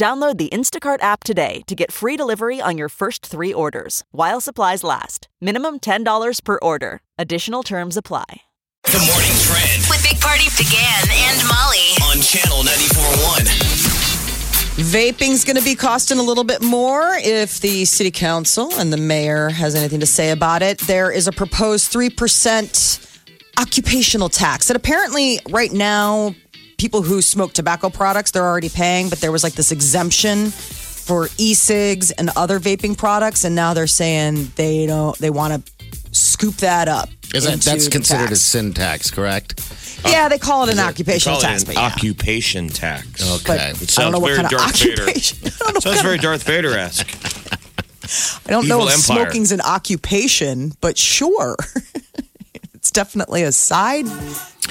Download the Instacart app today to get free delivery on your first three orders while supplies last. Minimum $10 per order. Additional terms apply. The morning trend With Big Party DeGan and Molly. on channel 94.1. Vaping's going to be costing a little bit more if the city council and the mayor has anything to say about it. There is a proposed 3% occupational tax that apparently right now people who smoke tobacco products they're already paying, but there was like this exemption for e-cigs and other vaping products and now they're saying they don't they want to scoop that up. Is that, into that's the considered a tax. sin tax, correct? Yeah, they call it an occupational it tax, an yeah. occupation tax. Okay. But It I don't know sounds what very kind of Darth Vader. occupation. I don't know Sounds very kind Darth Vader esque. I don't know if empire. smoking's an occupation, but sure, it's definitely a side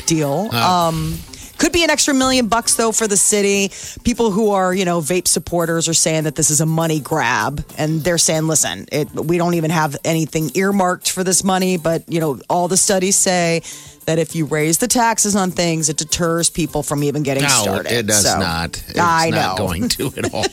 deal. Um, could be an extra million bucks though for the city. People who are you know vape supporters are saying that this is a money grab, and they're saying, listen, it, we don't even have anything earmarked for this money, but you know all the studies say. That if you raise the taxes on things, it deters people from even getting No, started. it does So, not. It's I not know. going to at all.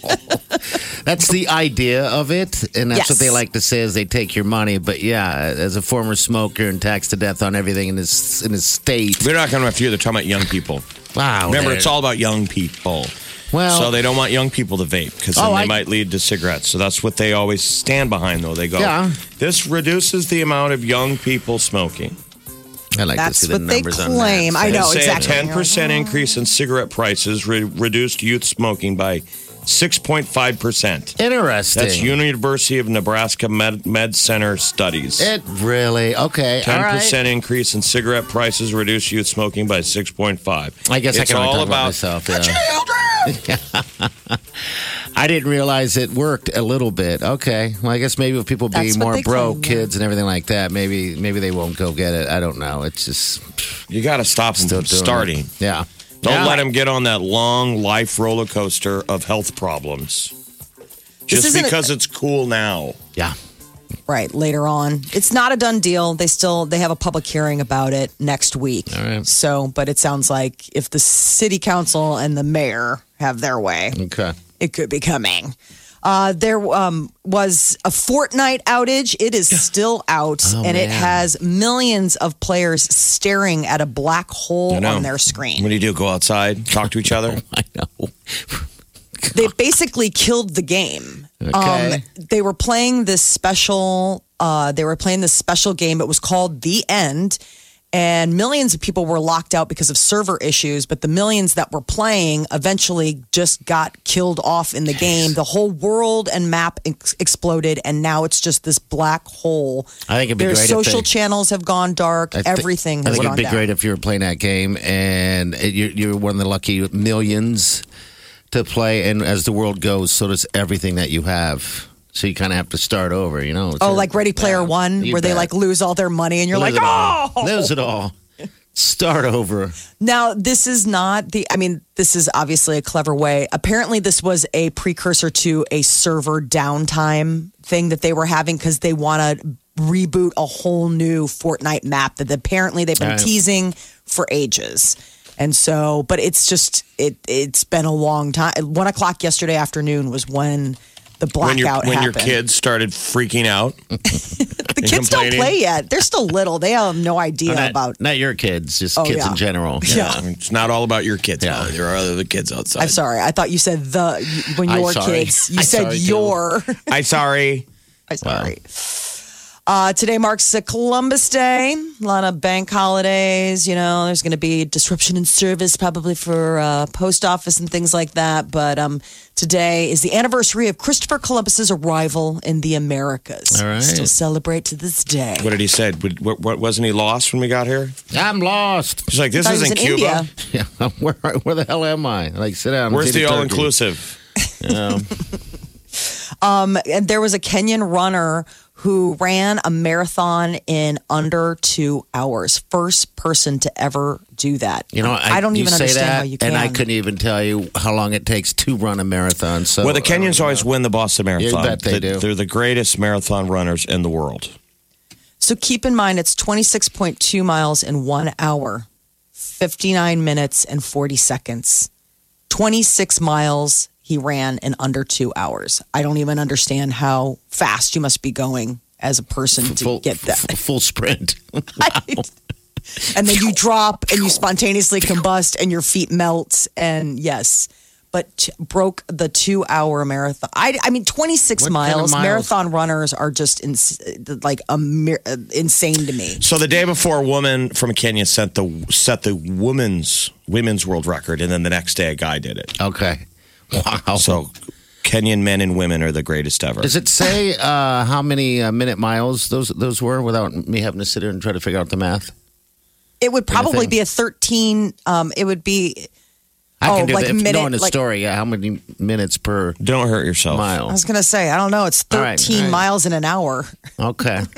that's the idea of it, and that's what they like to say is they take your money. But yeah, as a former smoker and taxed to death on everything in this in this state, They're not going to few. They're talking about young people. Wow. Remember, it's all about young people. well. so they don't want young people to vape because then Oh, they I- might lead to cigarettes. So that's what they always stand behind, though. They go, Yeah. this reduces the amount of young people smoking. I like That's to see the what they claim. on that. I know Say exactly. a 10% increase in cigarette prices re- reduced youth smoking by 6.5%. Interesting. That's University of Nebraska Med, Med Center studies. It really okay. Ten all right. percent increase in cigarette prices reduced youth smoking by six point five. I guess I can all talk about about myself, yeah. I didn't realize it worked a little bit. Okay, well, I guess maybe with people be That's more broke, kids and everything like that, maybe maybe they won't go get it. I don't know. It's just You got to stop them still starting. It. Yeah. Don't Yeah. let them get on that long life roller coaster of health problems. Just isn't a- because it's cool now. Yeah. right later on it's not a done deal they still they have a public hearing about it next week All right. so but it sounds like if the city council and the mayor have their way Okay. it could be coming uh, there um, was a Fortnite outage. It is still out, Oh, and it has millions of players staring at a black hole on their screen. What do you do? Go outside, talk to each other. I know. they basically killed the game. Okay. Um, they were playing this special. Uh, they were playing this special game. It was called The End, and millions of people were locked out because of server issues. But the millions that were playing eventually just got killed off in the game. The whole world and map ex- exploded, and now it's just this black hole. I think it'd be Their great if social they- channels have gone dark. I thi- Everything I think it'd be down. great if you were playing that game and it- you're, you're one of the lucky millions to play. And as the world goes, so does everything that you have. So you kind of have to start over, you know? Oh, like Ready Player Yeah, One, where they like lose all their money, and you're Lose like, all. oh, Lose it all. Start over. Now, this is not the, I mean, this is obviously a clever way. Apparently, this was a precursor to a server downtime thing that they were having because they want to reboot a whole new Fortnite map that apparently they've been Right. teasing for ages. And so, but it's just, it, it's been a long time. One o'clock yesterday afternoon was when the when blackout when your kids started freaking out. the kids don't play yet. They're still little. They have no idea not, about not your kids, just Oh, kids yeah. in general. Yeah. It's not all about your kids. Yeah. Molly. There are other kids outside. I'm sorry. I thought you said the when your kids. You I'm said sorry, too. your. I'm sorry. I'm sorry. Uh, today marks uh, Columbus Day. A lot of bank holidays. You know, there's going to be disruption in service probably for uh, post office and things like that. But um, today is the anniversary of Christopher Columbus's arrival in the Americas. All right. Still celebrate to this day. What did he say? What, what, wasn't he lost when we got here? I'm lost. He's like, this I thought he was isn't in Cuba. India. Yeah, where, where the hell am I? Like, sit down. Where's the all inclusive? Yeah. Um, and there was a Kenyan runner who ran a marathon in under two hours. First person to ever do that. You know, I, don't even say understand that, how you can. and I couldn't even tell you how long it takes to run a marathon. So, Well, the Kenyans uh, always win the Boston Marathon. bet they They- do. They're the greatest marathon runners in the world. So keep in mind, it's 26.2 miles in one hour, 59 minutes and 40 seconds. 26 miles he ran in under two hours. I don't even understand how fast you must be going as a person to full, get that. full sprint. and then you drop and you spontaneously combust and your feet melt. And yes, but t- broke the two hour marathon. I, I mean, 26 What kind of miles. miles? Marathon runners are just ins- like a mir- uh, insane to me. So the day before, a woman from Kenya set the set the women's women's world record, and then the next day, a guy did it. okay. Wow. So Kenyan men and women are the greatest ever. Does it say uh, how many uh, minute miles those those were without me having to sit here and try to figure out the math? It would probably Anything? be a 13. Um, it would be, I Oh, can do like that. If minute- knowing the like- story, yeah, how many minutes per Don't hurt yourself. mile? I was going to say, I don't know. It's 13 All right, all right. miles in an hour. Okay.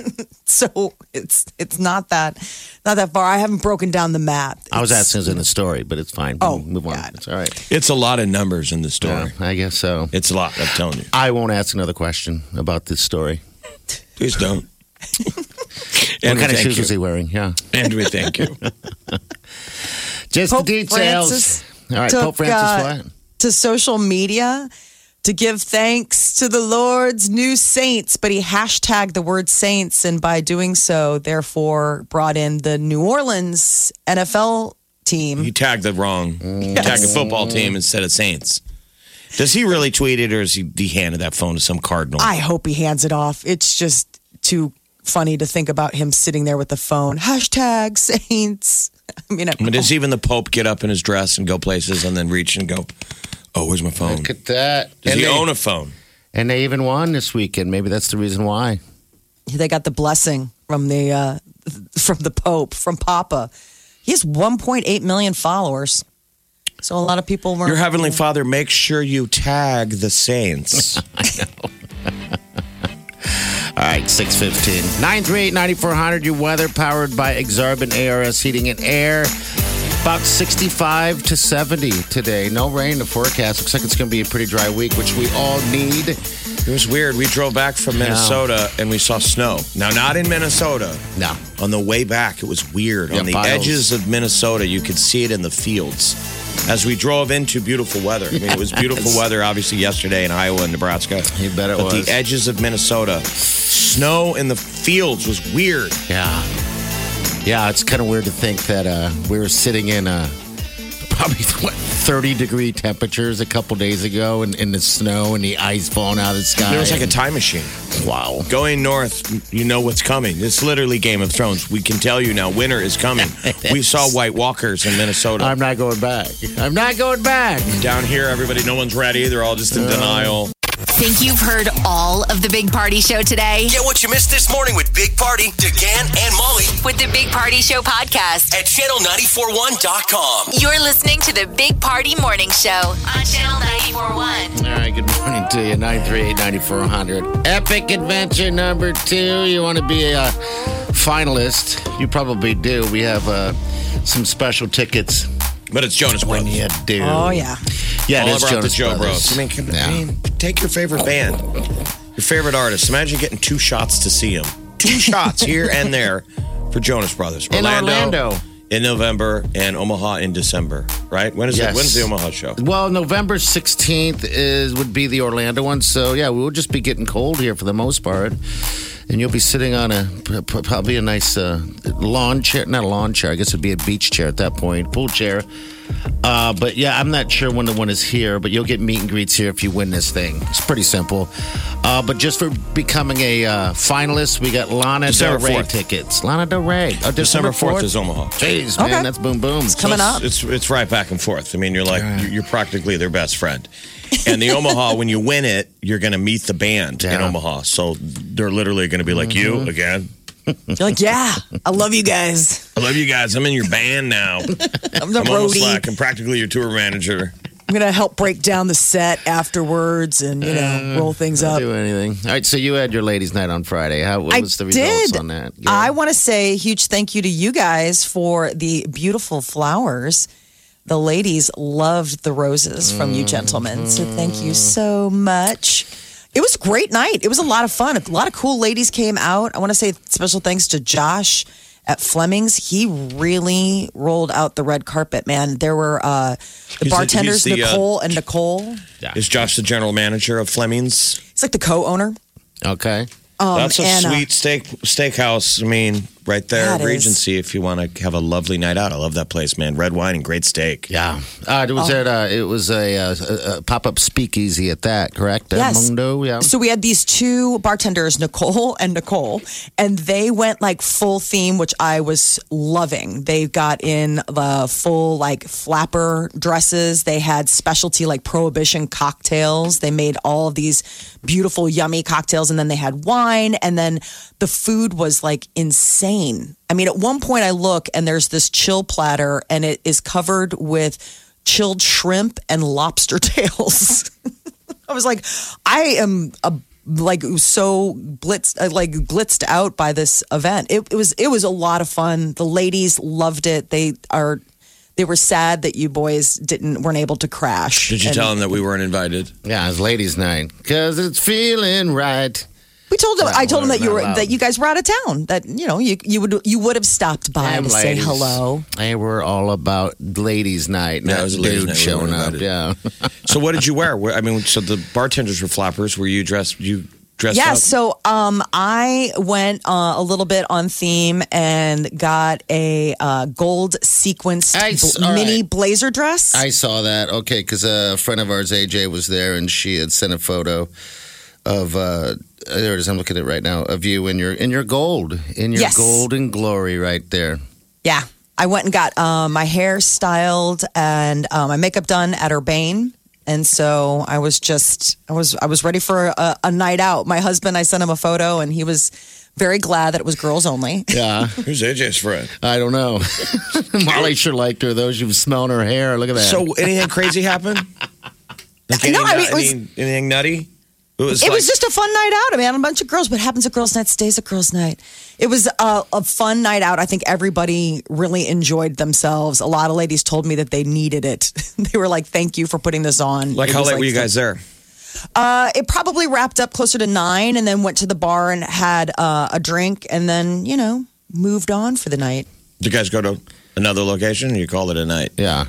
So it's it's not that not that far. I haven't broken down the math. I was asking us in the story, but it's fine. Oh, move on. God. It's all right. It's a lot of numbers in the story. Yeah, I guess so. It's a lot. I'm telling you. I won't ask another question about this story. Please don't. what kind of shoes you. was he wearing? Yeah. And we thank you. Just Pope the details. Francis all right, took, Pope Francis uh, to social media to give thanks to the Lord's new saints, but he hashtagged the word saints, and by doing so, therefore brought in the New Orleans NFL team. He tagged the wrong. He tagged the football team instead of Saints. Does he really tweet it, or is he, he handed that phone to some cardinal? I hope he hands it off. It's just too funny to think about him sitting there with the phone. Hashtag saints. I mean, I mean, does even the Pope get up in his dress and go places and then reach and go, "Oh, where's my phone?" Look at that. Does and, he they, own a phone? and they even won this weekend. Maybe that's the reason why. they got the blessing from the uh, from the Pope from Papa. He has 1.8 million followers. So a lot of people were. Your heavenly Father, make sure you tag the saints. All right, 615. 938 9400, your weather powered by Exarban ARS Heating and Air. About 65 to 70 today. No rain in the forecast. Looks like it's going to be a pretty dry week, which we all need. it was weird. We drove back from Minnesota and we saw snow. Now, not in Minnesota. No. On the way back, it was weird. Yeah, On the piles. edges of Minnesota, you could see it in the fields. As we drove into beautiful weather. I mean, it was beautiful weather, obviously, yesterday in Iowa and Nebraska. You bet it but was. the edges of Minnesota, snow in the fields was weird. Yeah. Yeah, it's kind of weird to think that uh, we were sitting in uh, probably, what, 30 degree temperatures a couple days ago in, in the snow and the ice falling out of the sky. It was like a time machine. Wow. Going north, you know what's coming. It's literally Game of Thrones. We can tell you now, winter is coming. we saw White Walkers in Minnesota. I'm not going back. I'm not going back. Down here, everybody, no one's ready. They're all just in denial. Think you've heard all of the Big Party Show today? Get what you missed this morning with Big Party, DeGan, and Molly With the Big Party Show podcast. at channel941.com. You're listening to the Big Party Morning Show on Channel 941. All right, good morning to you. 938-9400. Epic adventure number two. You want to be a finalist? You probably do. We have uh, some special tickets But it's Jonas when you do. Oh yeah. Yeah, it all is about Jonas the Joe Brothers. Bros. I mean, can, Yeah. I mean, take your favorite band, your favorite artist. Imagine getting two shots to see them. Two shots here and there for Jonas Brothers. In Orlando. in November and Omaha in December. Right? When is Yes. it? When's the Omaha show? Well, November 16th is would be the Orlando one. So, yeah, we'll just be getting cold here for the most part. And you'll be sitting on a p- p- probably a nice uh, lawn chair, not a lawn chair. I guess it'd be a beach chair at that point, pool chair. Uh, but yeah, I'm not sure when the one is here, but you'll get meet and greets here if you win this thing. It's pretty simple. Uh, but just for becoming a uh, finalist, we got Lana Del December Rey 4th. tickets. Lana Del Rey. Oh, December December 4th 4th is Omaha. Jeez, man, Okay. that's boom boom. It's coming So up. it's, it's it's right back and forth. I mean, you're like you're- you're practically their best friend. And the Omaha, when you win it, you're going to meet the band in Yeah. Omaha. So they're literally going to be like, Mm-hmm. "You again? You're like, yeah, I love you guys. I love you guys. I'm in your band now. I'm the I'm almost roadie. like I'm practically your tour manager. I'm gonna help break down the set afterwards and you know uh, roll things Don't up. do anything. All right, so you had your ladies' night on Friday. How what I was the results did. on that? I want to say a huge thank you to you guys for the beautiful flowers. The ladies loved the roses from you gentlemen. So thank you mm-hmm. so much. It was a great night. It was a lot of fun. A lot of cool ladies came out. I want to say special thanks to Josh at Fleming's. He really rolled out the red carpet, man. There were uh, the He's the- bartenders, he's the, uh, Nicole and Nicole. Is Josh the general manager of Fleming's? It's like the co-owner. okay. That's a and, uh, sweet steak steakhouse. I mean, right there, Yeah, it is. Regency. If you want to have a lovely night out, I love that place, man. Red wine and great steak. Yeah. Uh, it was Oh. at uh, it was a, uh, a, a pop up speakeasy at that, correct? At Yes. Mundo, yeah. So we had these two bartenders, Nicole and Nicole, and they went like full theme, which I was loving. They got in the full like flapper dresses. They had specialty like prohibition cocktails. They made all of these beautiful, yummy cocktails, and then they had wine, and then the food was like insane. I mean, at one point I look and there's this chill platter, and it is covered with chilled shrimp and lobster tails. I was like, I am a like so blitzed, uh, like blitzed out by this event. It, it was it was a lot of fun. The ladies loved it. They are they were sad that you boys didn't weren't able to crash. Did you And tell them that we weren't invited? yeah, it was ladies' night because it's feeling right. We told them. Yeah, I told them we're that you were allowed. that you guys were out of town. That you know you you would you would have stopped by Damn to say ladies. hello. They were all about ladies' night, Yeah, it not was a ladies' dude night. We showing up. Yeah. So what did you wear? I mean, so the bartenders were flappers. Were you dressed? You dressed Yeah, up? so um, I went uh, a little bit on theme and got a uh, gold sequenced Nice. bl- mini right. blazer dress. I saw that. Okay, because a friend of ours, AJ, was there, and she had sent a photo of. Uh, there it is. I'm looking at it right now of you in your in your gold, in your Yes. golden glory, right there. yeah, I went and got uh, my hair styled and uh, my makeup done at Urbane. And so I was just, I was, I was ready for a, a night out. My husband, I sent him a photo, and he was very glad that it was girls only. Yeah, Who's AJ's friend? I don't know. Molly sure liked her though. She was smelling her hair. Look at that. So anything crazy happen? Like No, any I mean, nut- was- any- anything nutty? It was. It like, was just a fun night out. I mean, a bunch of girls. What happens at girls' night stays at girls' night. It was a, a fun night out. I think everybody really enjoyed themselves. A lot of ladies told me that they needed it. they were like, "Thank you for putting this on." Like It how was, late were you guys there? Uh, it probably wrapped up closer to nine, and then went to the bar and had uh, a drink, and then you know moved on for the night. Did you guys go to another location? Or you called it a night. yeah.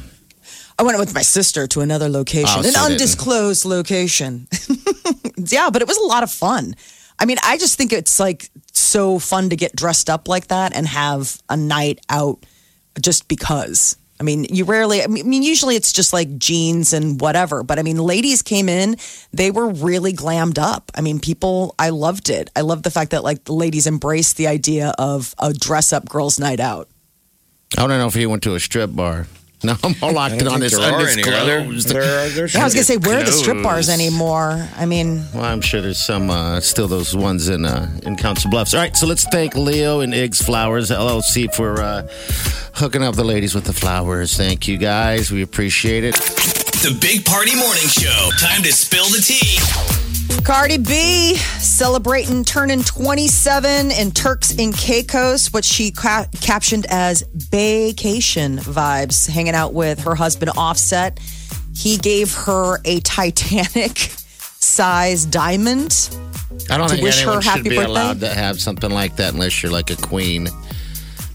I went with my sister to another location, Oh, an so didn't- undisclosed location. yeah, but it was a lot of fun. I mean, I just think it's like so fun to get dressed up like that and have a night out just because. I mean, you rarely, I mean, usually it's just like jeans and whatever. But I mean, ladies came in, they were really glammed up. I mean, people, I loved it. I love the fact that like the ladies embraced the idea of a dress up girls' night out. I don't know if you went to a strip bar. No, I'm all locked in on this there are any. Are there? undisclosed. There are- there I was going to say, where are the strip bars anymore? I mean, Well, I'm sure there's some uh, still those ones in uh, in Council Bluffs. All right, so let's thank Leo and Iggs Flowers LLC for uh, hooking up the ladies with the flowers. Thank you guys, we appreciate it. The Big Party Morning Show. Time to spill the tea. Cardi B celebrating turning 27 in Turks and Caicos, what she ca- captioned as vacation vibes, hanging out with her husband Offset. He gave her a Titanic size diamond. I don't To think wish her anyone should happy be birthday? allowed to have something like that unless you're like a queen.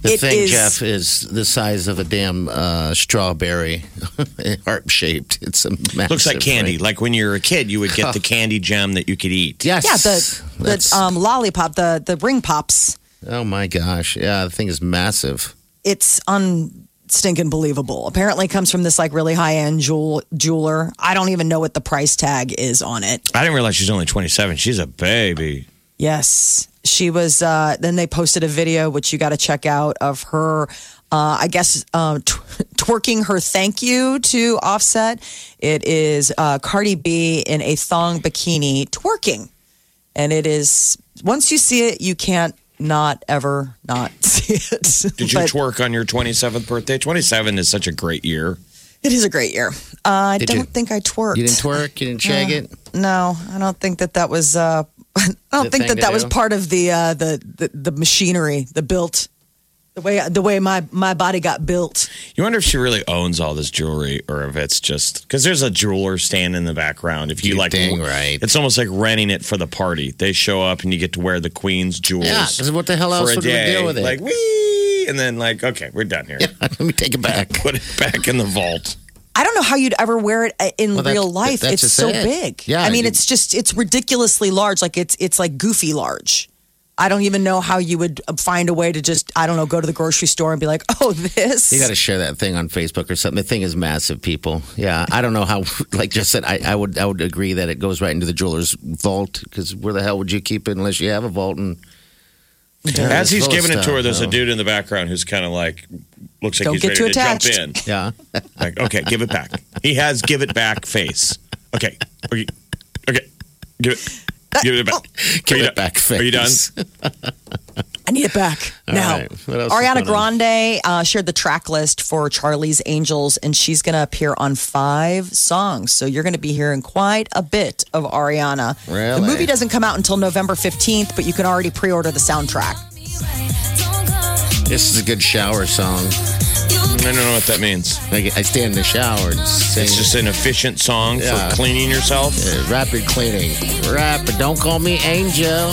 The It thing, is- Jeff, is the size of a damn uh, strawberry, heart shaped. It's a massive Looks like candy. ring. Like when you were a kid, you would get the candy gem that you could eat. Yes. Yeah, the That's- the um, lollipop, the the ring pops. oh my gosh. Yeah, the thing is massive. It's unstinking believable. Apparently, comes from this like really high end jewel jeweler. I don't even know what the price tag is on it. I didn't realize she's only 27. She's a baby. Yes. She was, uh, then they posted a video, which you got to check out, of her, uh, I guess, tw- twerking her thank you to Offset. It is uh, Cardi B in a thong bikini twerking. And it is, once you see it, you can't not ever not see it. Did you But twerk on your 27th birthday? 27 is such a great year. It is a great year. Uh, I Did don't you- think I twerked. You didn't twerk? You didn't shag it? No, I don't think that that was. Uh, I don't The think thing that to that was part of the, uh, the the the machinery, the built, the way the way my my body got built. You wonder if she really owns all this jewelry or if it's just because there's a jeweler stand in the background. If you You like, dang right. It's almost like renting it for the party. They show up and you get to wear the queen's jewels. Yeah, 'cause what the hell else a would we day. deal with it? Like wee, and then like okay, we're done here. Let me take it back. Put it back in the vault. I don't know how you'd ever wear it uh, in Well, that's- real life. that's It's so it. big. Yeah, I mean, you- it's just it's ridiculously large. Like it's it's like goofy large. I don't even know how you would uh, find a way to just I don't know go to the grocery store and be like, oh, this. You got to share that thing on Facebook or something. The thing is massive, people. Yeah, I don't know how. Like just said, I, I would I would agree that it goes right into the jeweler's vault because where the hell would you keep it unless you have a vault? And As he's full of giving it to her, there's a dude in the background who's kind of like looks like Don't he's get ready too to jump attached. in. yeah, Like, okay, give it back. He has give it back face. Okay, okay, okay, give it, give it back. Give it done? back Are you done? I need it back All now. right. What else is Ariana going on? Grande uh, shared the track list for Charlie's Angels, and she's going to appear on five songs. So you're going to be hearing quite a bit of Ariana. Really? The movie doesn't come out until November 15th, but you can already pre order the soundtrack. This is a good shower song. I don't know what that means. Like, I stand in the shower and sing. It's just an efficient song Yeah. for cleaning yourself. Uh, rapid cleaning. Rapid. Don't call me Angel.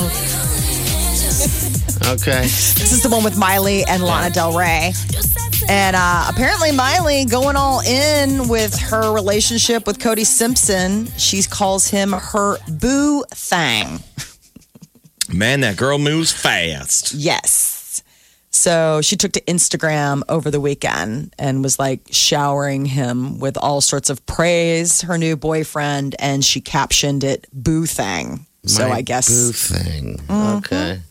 Okay. This is the one with Miley and Lana Del Rey. And uh, apparently, Miley going all in with her relationship with Cody Simpson. She calls him her boo thang. Man, that girl moves fast. Yes. So she took to Instagram over the weekend and was like showering him with all sorts of praise, her new boyfriend, and she captioned it boo thang. So My I guess boo thing. Mm-hmm. Okay.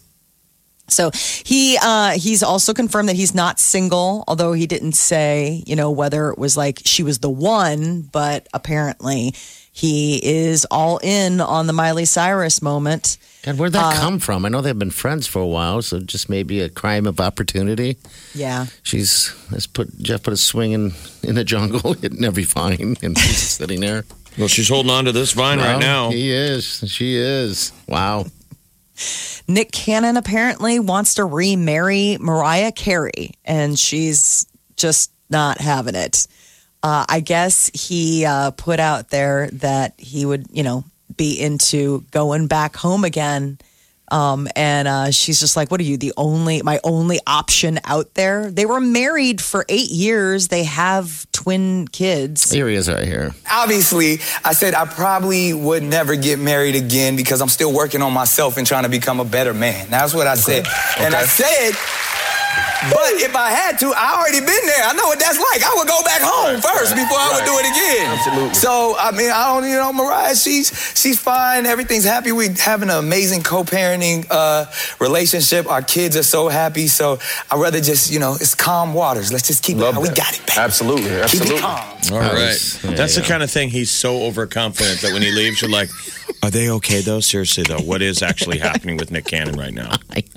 So he uh, he's also confirmed that he's not single, although he didn't say, you know, whether it was like she was the one, but apparently he is all in on the Miley Cyrus moment. God, where'd that come from? I know they've been friends for a while, so just maybe a crime of opportunity. Yeah. She's let's put Jeff put a swing in in the jungle, hitting every vine, and he's sitting there. Well, she's holding on to this vine right now. he is. She is. Wow. Nick Cannon apparently wants to remarry Mariah Carey, and she's just not having it. Uh, I guess he uh, put out there that he would, you know, be into going back home again. Um, and uh, she's just like, "What are you? The only, my only option out there." They were married for eight years. They have twin kids. Here he is right here. obviously, I said I probably would never get married again because I'm still working on myself and trying to become a better man. That's what I said. And I said, but if I had to, I already been there. I know what that's like. I would go back home first before I would do it again. Absolutely. So I mean, I don't, you know, Mariah, she's she's fine. Everything's happy. We having an amazing co-parenting uh, relationship. Our kids are so happy. So I'd rather just, you know, it's calm waters. Let's just keep Love it. how We got it, baby. Absolutely, Keep absolutely. it calm. All right. Nice. Yeah, That's the yeah. kind of thing he's so overconfident that when he leaves, you're like, are they okay though? Seriously though, what is actually happening with Nick Cannon right now? I know.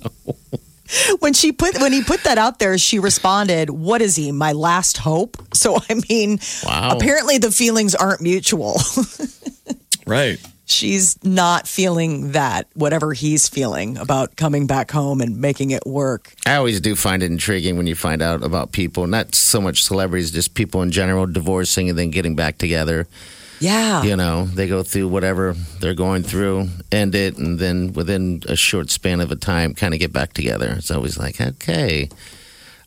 when she put when he put that out there, she responded, "What is he? My last hope." So I mean, Wow. apparently the feelings aren't mutual. Right. She's not feeling that whatever he's feeling about coming back home and making it work. I always do find it intriguing when you find out about people, not so much celebrities, just people in general divorcing and then getting back together. Yeah. You know, they go through whatever they're going through, end it, and then within a short span of a time, kind of get back together. It's always like, okay.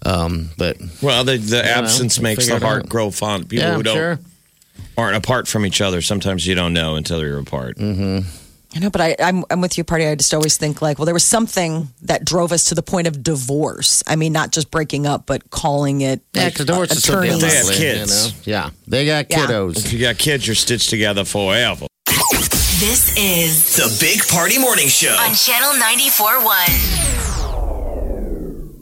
Um, but Well, the, the absence we'll makes the heart out. grow fond. People yeah, who don't sure. aren't apart from each other, sometimes you don't know until you're apart. I know, but I, I'm I'm with you, party. I just always think like, well, there was something that drove us to the point of divorce. I mean, not just breaking up, but calling it. Yeah, like, because divorce is so damn. They have kids. You know? Yeah, they got Yeah. kiddos. If you got kids, you're stitched together forever. This is The Big Party Morning Show. on Channel 94.1.